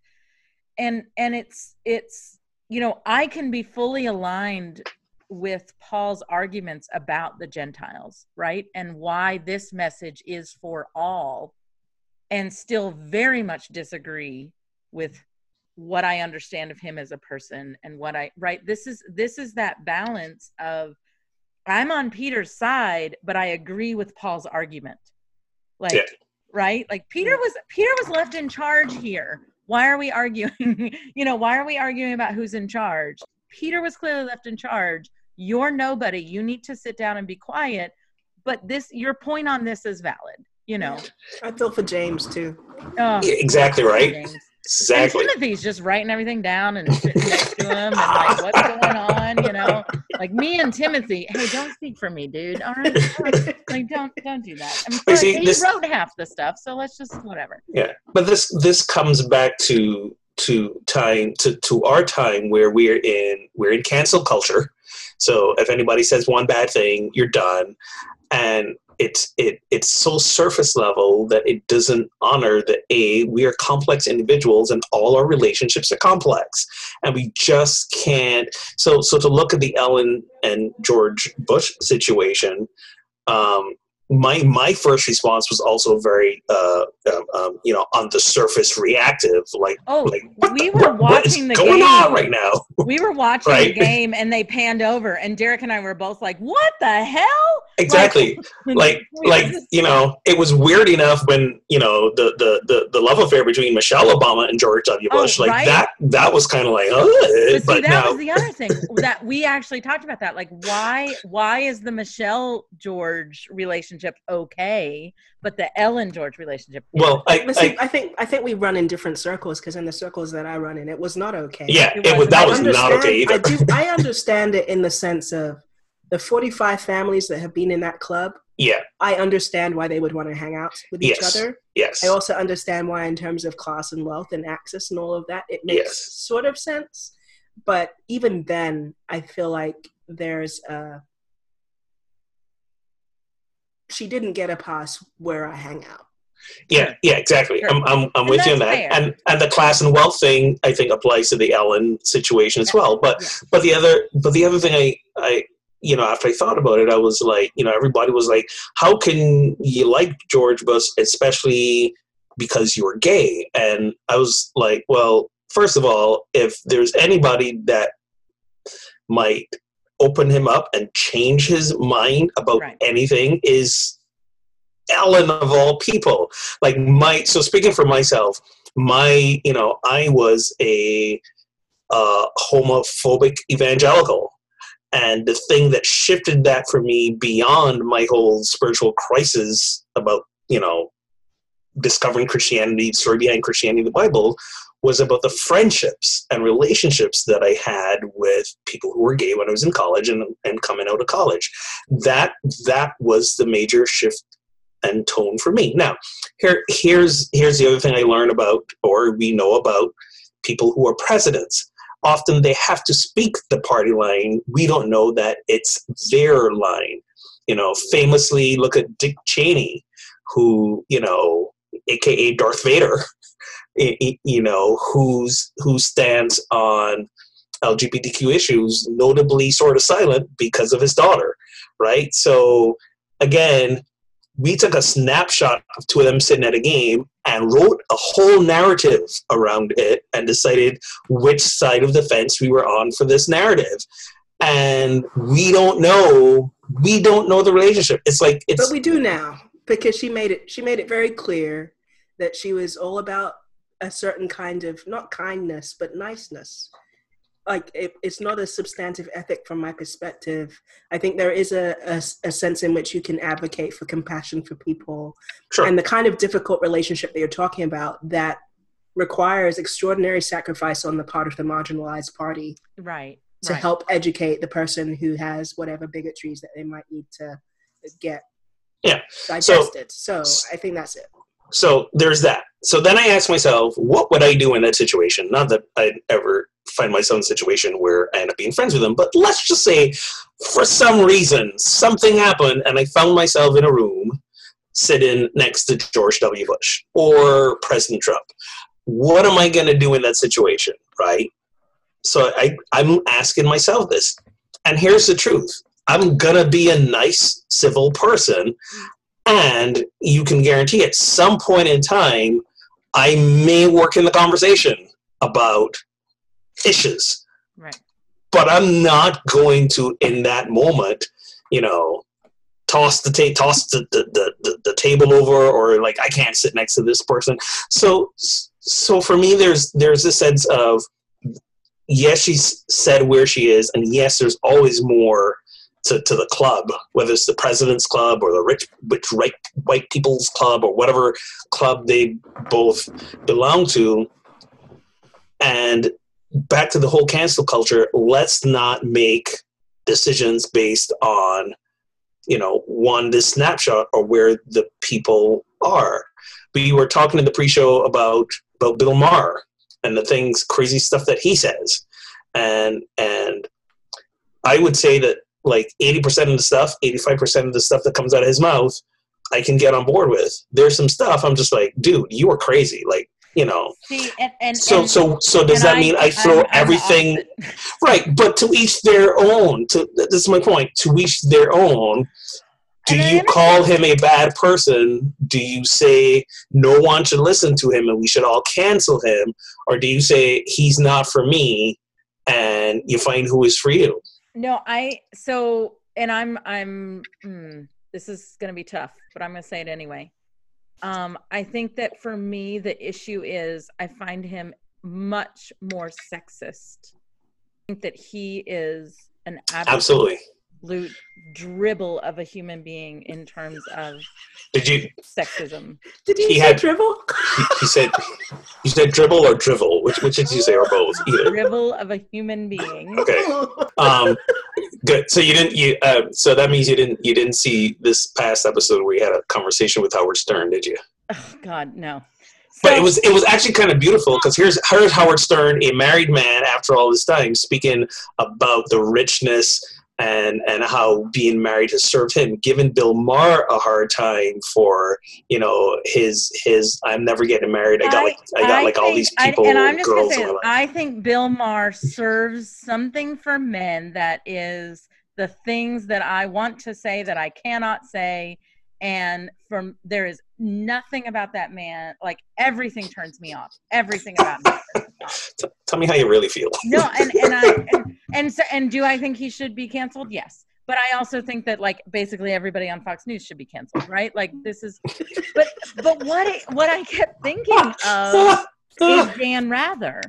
and and it's it's you know i can be fully aligned with paul's arguments about the gentiles right and why this message is for all and still very much disagree with what i understand of him as a person and what i right this is this is that balance of I'm on Peter's side, but I agree with Paul's argument. Like, yeah. Right? Like Peter was Peter was left in charge here. Why are we arguing? you know, why are we arguing about who's in charge? Peter was clearly left in charge. You're nobody. You need to sit down and be quiet. But this, your point on this is valid. You know, I feel for James too. Oh, exactly right. James. Exactly. And Timothy's just writing everything down and sitting next to him and like, what's going on? You know, like me and Timothy. Hey, don't speak for me, dude. All right, like don't don't do that. I mean, see, he this, wrote half the stuff, so let's just whatever. Yeah, but this this comes back to to time to to our time where we're in we're in cancel culture. So if anybody says one bad thing, you're done. And it's it it's so surface level that it doesn't honor that a we are complex individuals and all our relationships are complex and we just can't so so to look at the ellen and george bush situation um, my my first response was also very uh, um, um, you know on the surface reactive like oh like, we the, were what, watching the going game. on right now? We were watching right? the game and they panned over and derek and i were both like what the hell? Exactly. like like, like you know it was weird enough when you know the the the, the love affair between michelle obama and george w. Oh, bush oh, like right? that that was kind of like oh but, see, that now, was the other thing that we actually talked about that like why why is the michelle george relationship okay but the ellen george relationship well I, I, I, think i think we run in different circles because in the circles that i run in it was not okay yeah it, it was that was not okay either. I, do, I understand it in the sense of the 45 families that have been in that club yeah i understand why they would want to hang out with each yes. other yes i also understand why in terms of class and wealth and access and all of that it makes yes. sort of sense but even then i feel like there's a she didn't get a pass where i hang out yeah, yeah, exactly. I'm, I'm, I'm with you on that. Fair. And and the class and wealth thing, I think, applies to the Ellen situation as well. But yeah. but the other but the other thing I I you know, after I thought about it, I was like, you know, everybody was like, how can you like George Bush, especially because you were gay? And I was like, well, first of all, if there's anybody that might open him up and change his mind about right. anything is Ellen of all people. Like my, so speaking for myself, my, you know, I was a uh, homophobic evangelical and the thing that shifted that for me beyond my whole spiritual crisis about, you know, discovering Christianity, story behind Christianity, the Bible, was about the friendships and relationships that I had with people who were gay when I was in college and, and coming out of college. That that was the major shift and tone for me. Now, here here's here's the other thing I learned about or we know about people who are presidents often they have to speak the party line. We don't know that it's their line. You know, famously, look at Dick Cheney, who, you know, aka Darth Vader, you know, who's who stands on LGBTQ issues, notably sort of silent because of his daughter, right? So again, we took a snapshot of two of them sitting at a game and wrote a whole narrative around it and decided which side of the fence we were on for this narrative. And we don't know we don't know the relationship. It's like it's But we do now because she made it she made it very clear that she was all about a certain kind of not kindness but niceness like it, it's not a substantive ethic from my perspective i think there is a, a, a sense in which you can advocate for compassion for people Sure. and the kind of difficult relationship that you're talking about that requires extraordinary sacrifice on the part of the marginalized party Right. to right. help educate the person who has whatever bigotries that they might need to get Yeah. digested so i think that's it so there's that. So then I ask myself, what would I do in that situation? Not that I'd ever find myself in a situation where I end up being friends with them, but let's just say for some reason something happened and I found myself in a room sitting next to George W. Bush or President Trump. What am I going to do in that situation, right? So I, I'm asking myself this. And here's the truth I'm going to be a nice, civil person and you can guarantee at some point in time i may work in the conversation about issues Right. but i'm not going to in that moment you know toss the ta- toss the, the, the, the, table over or like i can't sit next to this person so so for me there's there's a sense of yes she's said where she is and yes there's always more to, to the club, whether it's the president's club or the rich, rich right, white people's club or whatever club they both belong to. And back to the whole cancel culture, let's not make decisions based on, you know, one, this snapshot or where the people are. We were talking in the pre-show about about Bill Maher and the things, crazy stuff that he says, and and I would say that like 80% of the stuff, 85% of the stuff that comes out of his mouth, I can get on board with. There's some stuff I'm just like, dude, you are crazy. Like, you know. See, and, and So and, so so does that mean I throw I'm- I'm everything right? But to each their own. To this is my point. To each their own. Do you call him a bad person? Do you say no one should listen to him and we should all cancel him? Or do you say he's not for me and you find who is for you? No, I so and I'm I'm hmm, this is going to be tough, but I'm going to say it anyway. Um I think that for me the issue is I find him much more sexist. I think that he is an absolute Absolutely. dribble of a human being in terms of Did you? sexism. did you He say had- dribble He, he said. You said dribble or drivel? Which which did you say or both? Either. Dribble of a human being. Okay. Um, good. So you didn't. You. Uh, so that means you didn't. You didn't see this past episode where we had a conversation with Howard Stern, did you? Oh God, no. But it was it was actually kind of beautiful because here's here's Howard Stern, a married man after all this time, speaking about the richness and and how being married has served him, giving Bill Maher a hard time for you know his his I'm never getting married. I got like I got like all think- these I- people, and I'm just gonna say in my this, life. I think Bill Maher serves something for men that is the things that I want to say that I cannot say. And from there is nothing about that man, like everything turns me off. Everything about him. turns me off. T- tell me how you really feel. No, and and I and, and so and do I think he should be canceled? Yes. But I also think that like basically everybody on Fox News should be canceled, right? Like this is but but what I, what I kept thinking of is Dan Rather,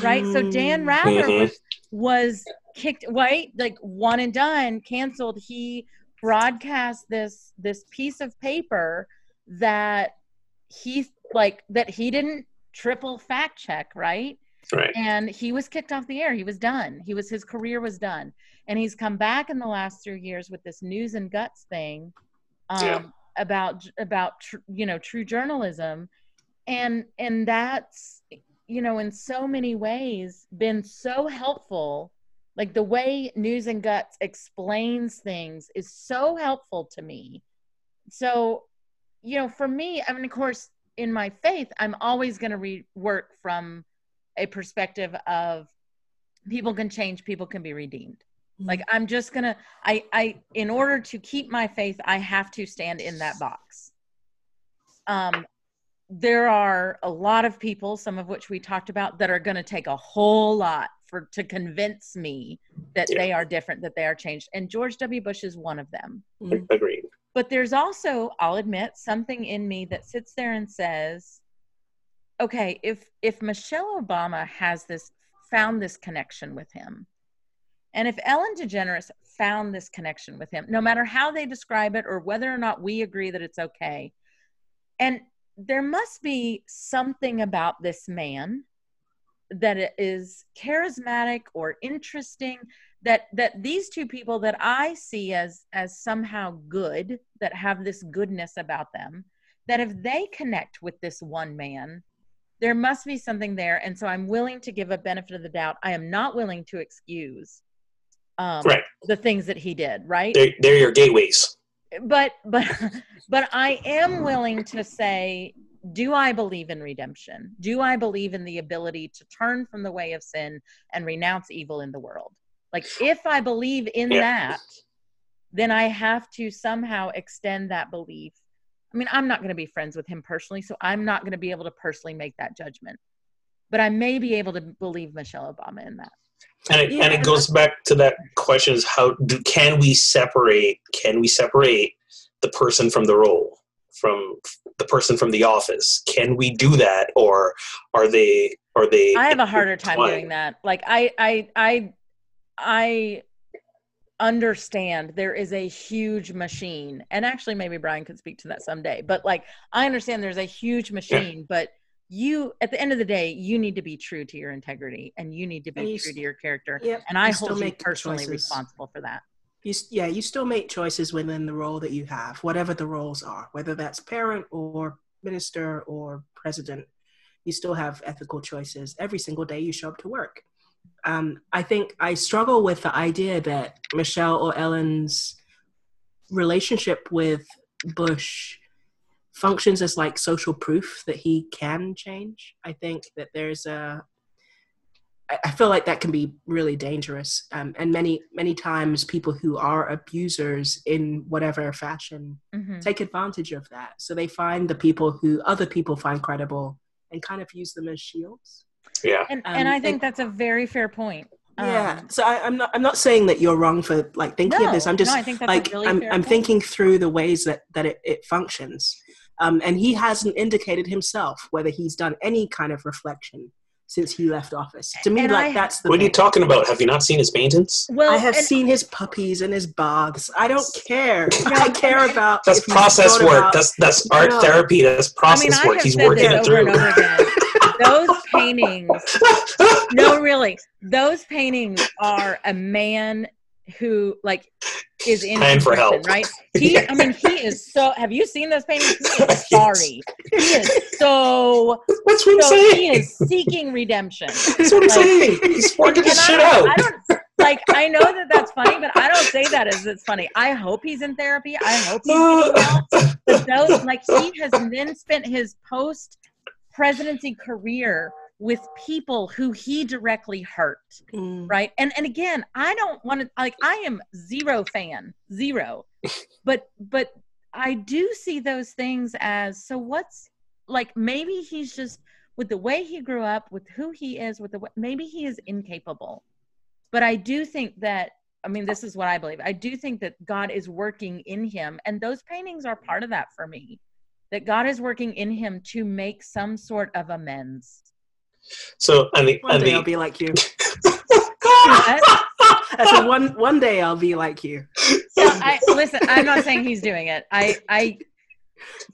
right? So Dan Mm. Rather Mhm. was, was kicked, right? Like one and done, canceled. He broadcast this this piece of paper that he like that he didn't triple fact check, right? Right. And he was kicked off the air. He was done. He was his career was done. And he's come back in the last three years with this news and guts thing um, Yeah. about about tr- you know true journalism, and and that's you know in so many ways been so helpful. Like the way news and guts explains things is so helpful to me. So, you know, for me, I mean, of course, in my faith, I'm always going to re- work from a perspective of people can change, people can be redeemed. Like I'm just gonna I I in order to keep my faith, I have to stand in that box. Um there are a lot of people, some of which we talked about, that are gonna take a whole lot for to convince me that Yeah. they are different, that they are changed. And George W. Bush is one of them. Mm. Agreed. But there's also, I'll admit, something in me that sits there and says, okay, if if Michelle Obama has this found this connection with him, and if Ellen DeGeneres found this connection with him, no matter how they describe it or whether or not we agree that it's okay, and there must be something about this man that is charismatic or interesting that that these two people that I see as as somehow good that have this goodness about them that if they connect with this one man there must be something there. And so I'm willing to give a benefit of the doubt. I am not willing to excuse um the things that he did right? They're, they're your gateways. But but but i am willing to say do i believe in redemption? Do i believe in the ability to turn from the way of sin and renounce evil in the world? Like if i believe in Yeah. that then i have to somehow extend that belief. I mean i'm not going to be friends with him personally so i'm not going to be able to personally make that judgment. But i may be able to believe michelle obama in that And it, and it goes back to that question: is how do can we separate? Can we separate the person from the role, from the person from the office? Can we do that, or are they? Are they? I have a harder time intertwined? doing that. Like I I I I understand there is a huge machine. And actually maybe Brian could speak to that someday. But like I understand there's a huge machine, but you at the end of the day, you need to be true to your integrity and you need to be you true to your character. Yep. And I you hold you personally choices. responsible for that. You, yeah, you still make choices within the role that you have, whatever the roles are, whether that's parent or minister or president. You still have ethical choices every single day you show up to work. Um, I think I struggle with the idea that Michelle or Ellen's relationship with Bush functions as like social proof that he can change. I think that there's a I feel like that can be really dangerous. Um, and many, many times people who are abusers in whatever fashion Mhm. take advantage of that. So they find the people who other people find credible and kind of use them as shields. Yeah. And Um, and I think and- that's a very fair point. yeah. Um, So I, I'm not, I'm not saying that you're wrong for like thinking no, of this. I'm just no, I think that's like a really I'm, fair I'm point. thinking through the ways that that it, it functions um, and he hasn't indicated himself whether he's done any kind of reflection since he left office to me And like I- that's the What are you talking about? Have you not seen his paintings? well, i have seen his puppies and his baths i don't care i care about That's process work. about- That's that's art No. therapy. That's I mean, process I work. have He's said working this it through. and over again. Those paintings no really those paintings are a man who like is in Time for help. right he i mean he is so have you seen those paintings he is sorry he is so That's what I'm so saying. he is seeking redemption That's what I'm like- saying. He's working his shit out. I don't like I know that that's funny, but I don't say that as it's funny. I hope he's in therapy. I hope he's uh, getting. But those like he has then spent his post presidency career with people who he directly hurt Mm. right? And and again i don't want to like i am zero fan zero. But but i do see those things as so what's like maybe he's just with the way he grew up with who he is with the way, maybe he is incapable. But i do think that i mean this is what i believe i do think that god is working in him and those paintings are part of that for me. That god is working in him to make some sort of amends So and the one and day the i'll be like you i said one one day i'll be like you Yeah, I listen. I'm not saying he's doing it. I, I,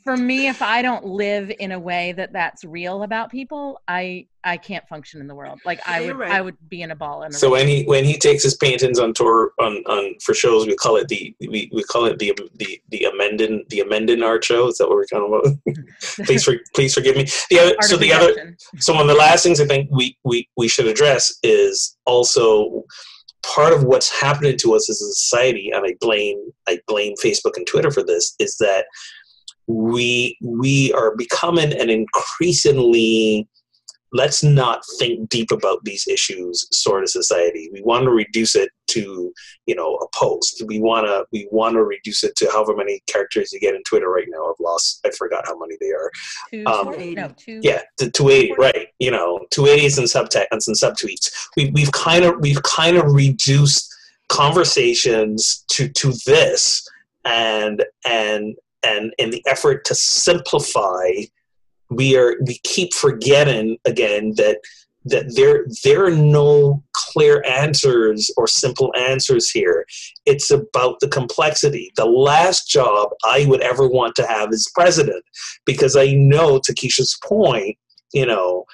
for me, if I don't live in a way that that's real about people, I, I can't function in the world. Like I would, right. I would be in a ball. In a So when he when he takes his paintings on tour on, on for shows, we call it the we, we call it the the the amendin the amendin art show. Is that what we're talking about? please for, please forgive me. The other Art so the other so one of the last things I think we, we, we should address is also part of what's happening to us as a society, and I blame I blame Facebook and Twitter for this, is that we we are becoming an increasingly let's not think deep about these issues sort of society. We want to reduce it to you know a post. We want to we want to reduce it to however many characters you get in twitter right now i've lost i forgot how many they are. Two, Um, no, two. yeah to 280 right you know 280s and subtext and some subtweets. We, we've kind of we've kind of reduced conversations to to this and and and in the effort to simplify we are we keep forgetting again that that there there are no clear answers or simple answers here. It's about the complexity. The last job i would ever want to have is president because i know to keisha's point you know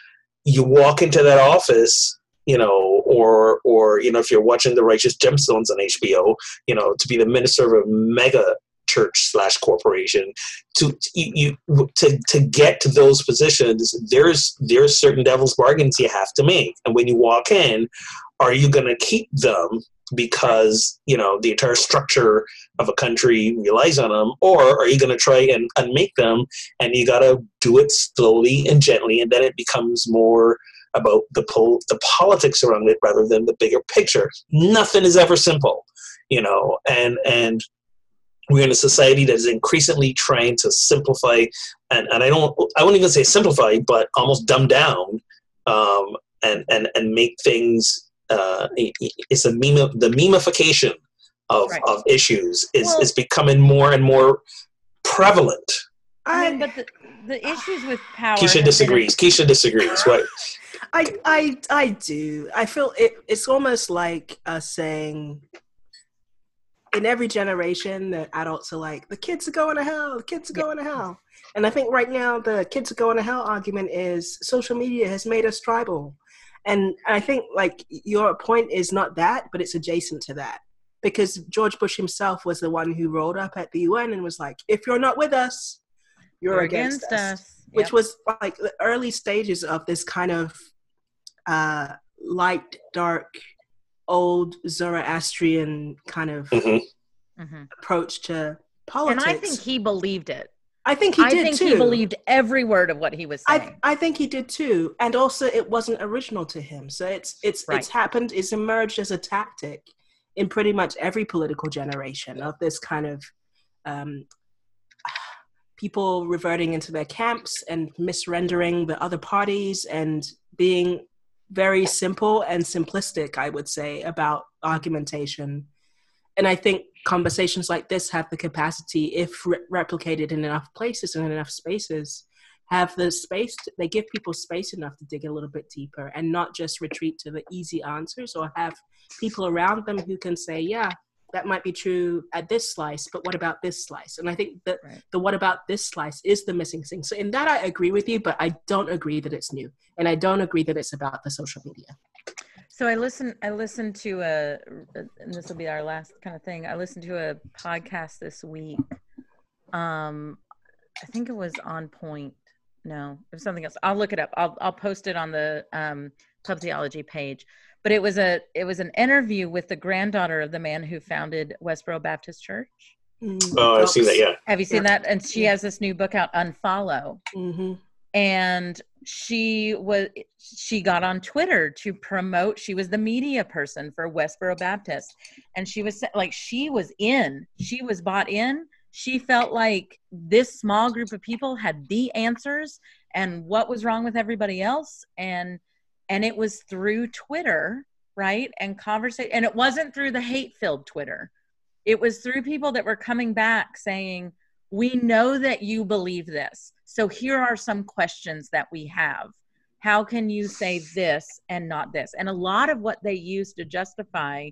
you walk into that office you know or or you know if you're watching the righteous gemstones on hbo you know to be the minister of a mega church slash corporation to you, to to get to those positions there's there's certain devil's bargains you have to make. And when you walk in are you going to keep them because you know the entire structure of a country relies on them or are you going to try and unmake them and you got to do it slowly and gently and then it becomes more about the pol- the politics around it rather than the bigger picture? Nothing is ever simple you know and and we're in a society that is increasingly trying to simplify and, and i don't i won't even say simplify but almost dumb down um, and and and make things uh, it's a meme the memification of, Right. of issues is, Well- is becoming more and more prevalent I mean, but the, the issues with power. have keisha been- disagrees keisha disagrees what I, I, I do. I feel it, it's almost like us saying in every generation that adults are like, the kids are going to hell, the kids are Yeah. going to hell. And I think right now the kids are going to hell argument is social media has made us tribal. And I think like your point is not that, but it's adjacent to that. Because George Bush himself was the one who rolled up at the UN and was like, if you're not with us, you're, You're against, against us us. which was like the early stages of this kind of uh, light, dark, old Zoroastrian kind of Mhm. Mhm. approach to politics. And. I think he believed it. I think he I did think too. he believed every word of what he was saying. I, I think he did too, and also it wasn't original to him. So it's it's Right. it's happened. It's emerged as a tactic in pretty much every political generation of this kind of um, people reverting into their camps and misrendering the other parties and being very simple and simplistic. I would say about argumentation, and I think conversations like this have the capacity, if re- replicated in enough places and enough spaces, have the space to, they give people space enough to dig a little bit deeper and not just retreat to the easy answers or have people around them who can say yeah that might be true at this slice but what about this slice and i think that Right. the what about this slice is the missing thing so in that i agree with you but i don't agree that it's new and i don't agree that it's about the social media So I listened. I listened to a, and this will be our last kind of thing. I listened to a podcast this week. Um, I think it was on point. No, it was something else. I'll look it up. I'll I'll post it on the um, Pub Theology page. But it was a it was an interview with the granddaughter of the man who founded Westboro Baptist Church. oh i've seen that yeah Have you seen Yeah. that? And she Yeah. has this new book out, Unfollow. hmm and she was she got on twitter to promote she was the media person for westboro baptist and she was like she was in she was bought in she felt like this small group of people had the answers and what was wrong with everybody else and and it was through twitter right and conversation and it wasn't through the hate filled twitter it was through people that were coming back saying we know that you believe this. So here are some questions that we have. How can you say this and not this? And a lot of what they used to justify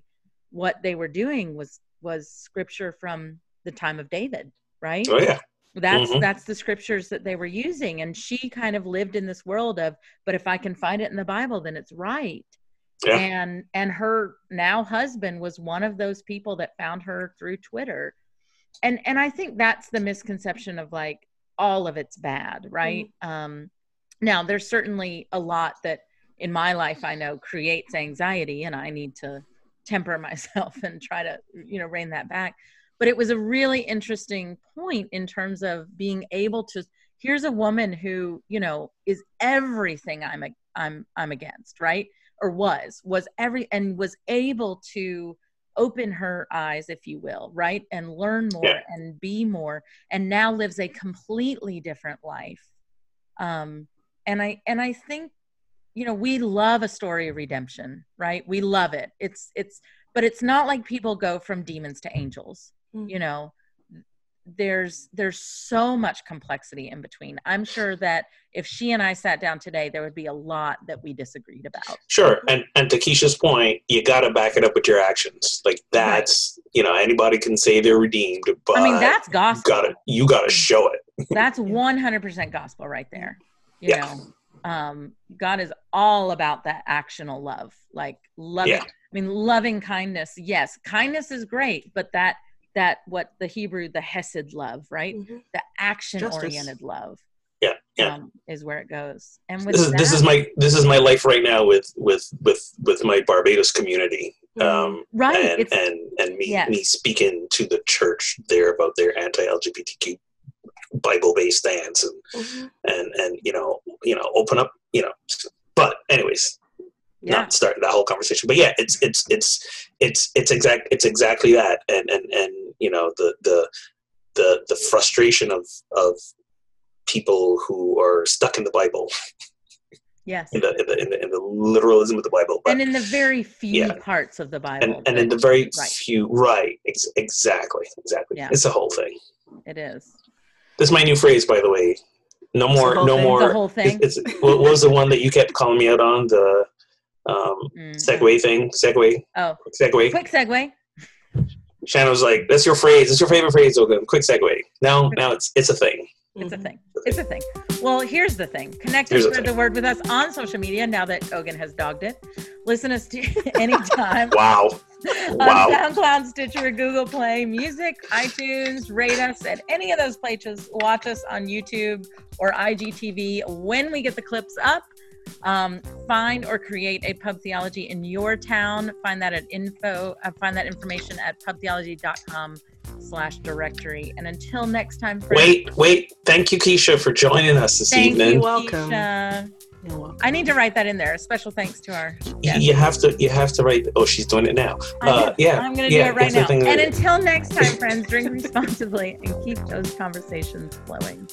what they were doing was was scripture from the time of David, right? oh yeah That's Mhm. that's the scriptures that they were using and she kind of lived in this world of but if I can find it in the Bible then it's right. Yeah. And and her now husband was one of those people that found her through Twitter and and i think that's the misconception of like all of it's bad right um now there's certainly a lot that in my life i know creates anxiety and i need to temper myself and try to you know rein that back but it was a really interesting point in terms of being able to here's a woman who you know is everything i'm I'm I'm against, right? Or was was every and was able to open her eyes, if you will, right, and learn more Yeah. and be more, and now lives a completely different life. Um, and I and I think you know we love a story of redemption right we love it it's it's but it's not like people go from demons to angels Mm. you know there's there's so much complexity in between i'm sure that if she and i sat down today there would be a lot that we disagreed about Sure, and and to Keisha's point, you got to back it up with your actions. Like that's you know anybody can say they're redeemed, but i mean that's you gospel got to you got to show it. that's 100% gospel right there you Yeah. know um god is all about that actional love like loving Yeah. i mean loving kindness yes kindness is great but that that what the hebrew the hesed love right Mhm. the action oriented love Yeah, yeah. um, is where it goes and with This is this is my this is my life right now with with with with my Barbados community. Um, right and it's and and me yes. me speaking to the church there about their anti-LGBTQ Bible-based stance and Mhm. and and you know you know open up you know. But anyways, yeah not start that whole conversation. But yeah, it's it's it's it's it's exact it's exactly that, and and and you know the the the the frustration of of people who are stuck in the Bible yes in the in the in the, in the literalism of the Bible, but and in the very few Yeah. parts of the bible and, and in the very right. few right ex- exactly exactly Yeah. it's a whole thing. it is This is my new phrase, by the way. No more, no thing? more. the whole thing It's, it's what was the one that you kept calling me out on the um, Mm. Segway thing? Segway, oh quick segue. quick segue Shannon was like, "That's your phrase. That's your favorite phrase, Ogun. Quick segue." Now, now it's it's a thing. It's a Mhm. thing. It's a thing. Well, here's the thing. Connect Here's and the spread the word with us on social media now that Ogun has dogged it. Listen us to anytime Wow. on Wow. SoundCloud, Stitcher, Google Play, Music, iTunes. Rate us at any of those places. Watch us on YouTube or IGTV when we get the clips up. Um, find or create a pub theology in your town. Find that at info. Uh, find that information at pubtheology.com slash directory. And until next time, friends. Wait, wait. Thank you, Keisha, for joining us this Thank evening. you, welcome. Keisha. You're welcome. I need to write that in there. A special thanks to our. Y- guest. You have to. You have to write. Oh, she's doing it now. Uh, yeah. I'm going to yeah, do it right now. And until next time, friends, drink responsibly and keep those conversations flowing.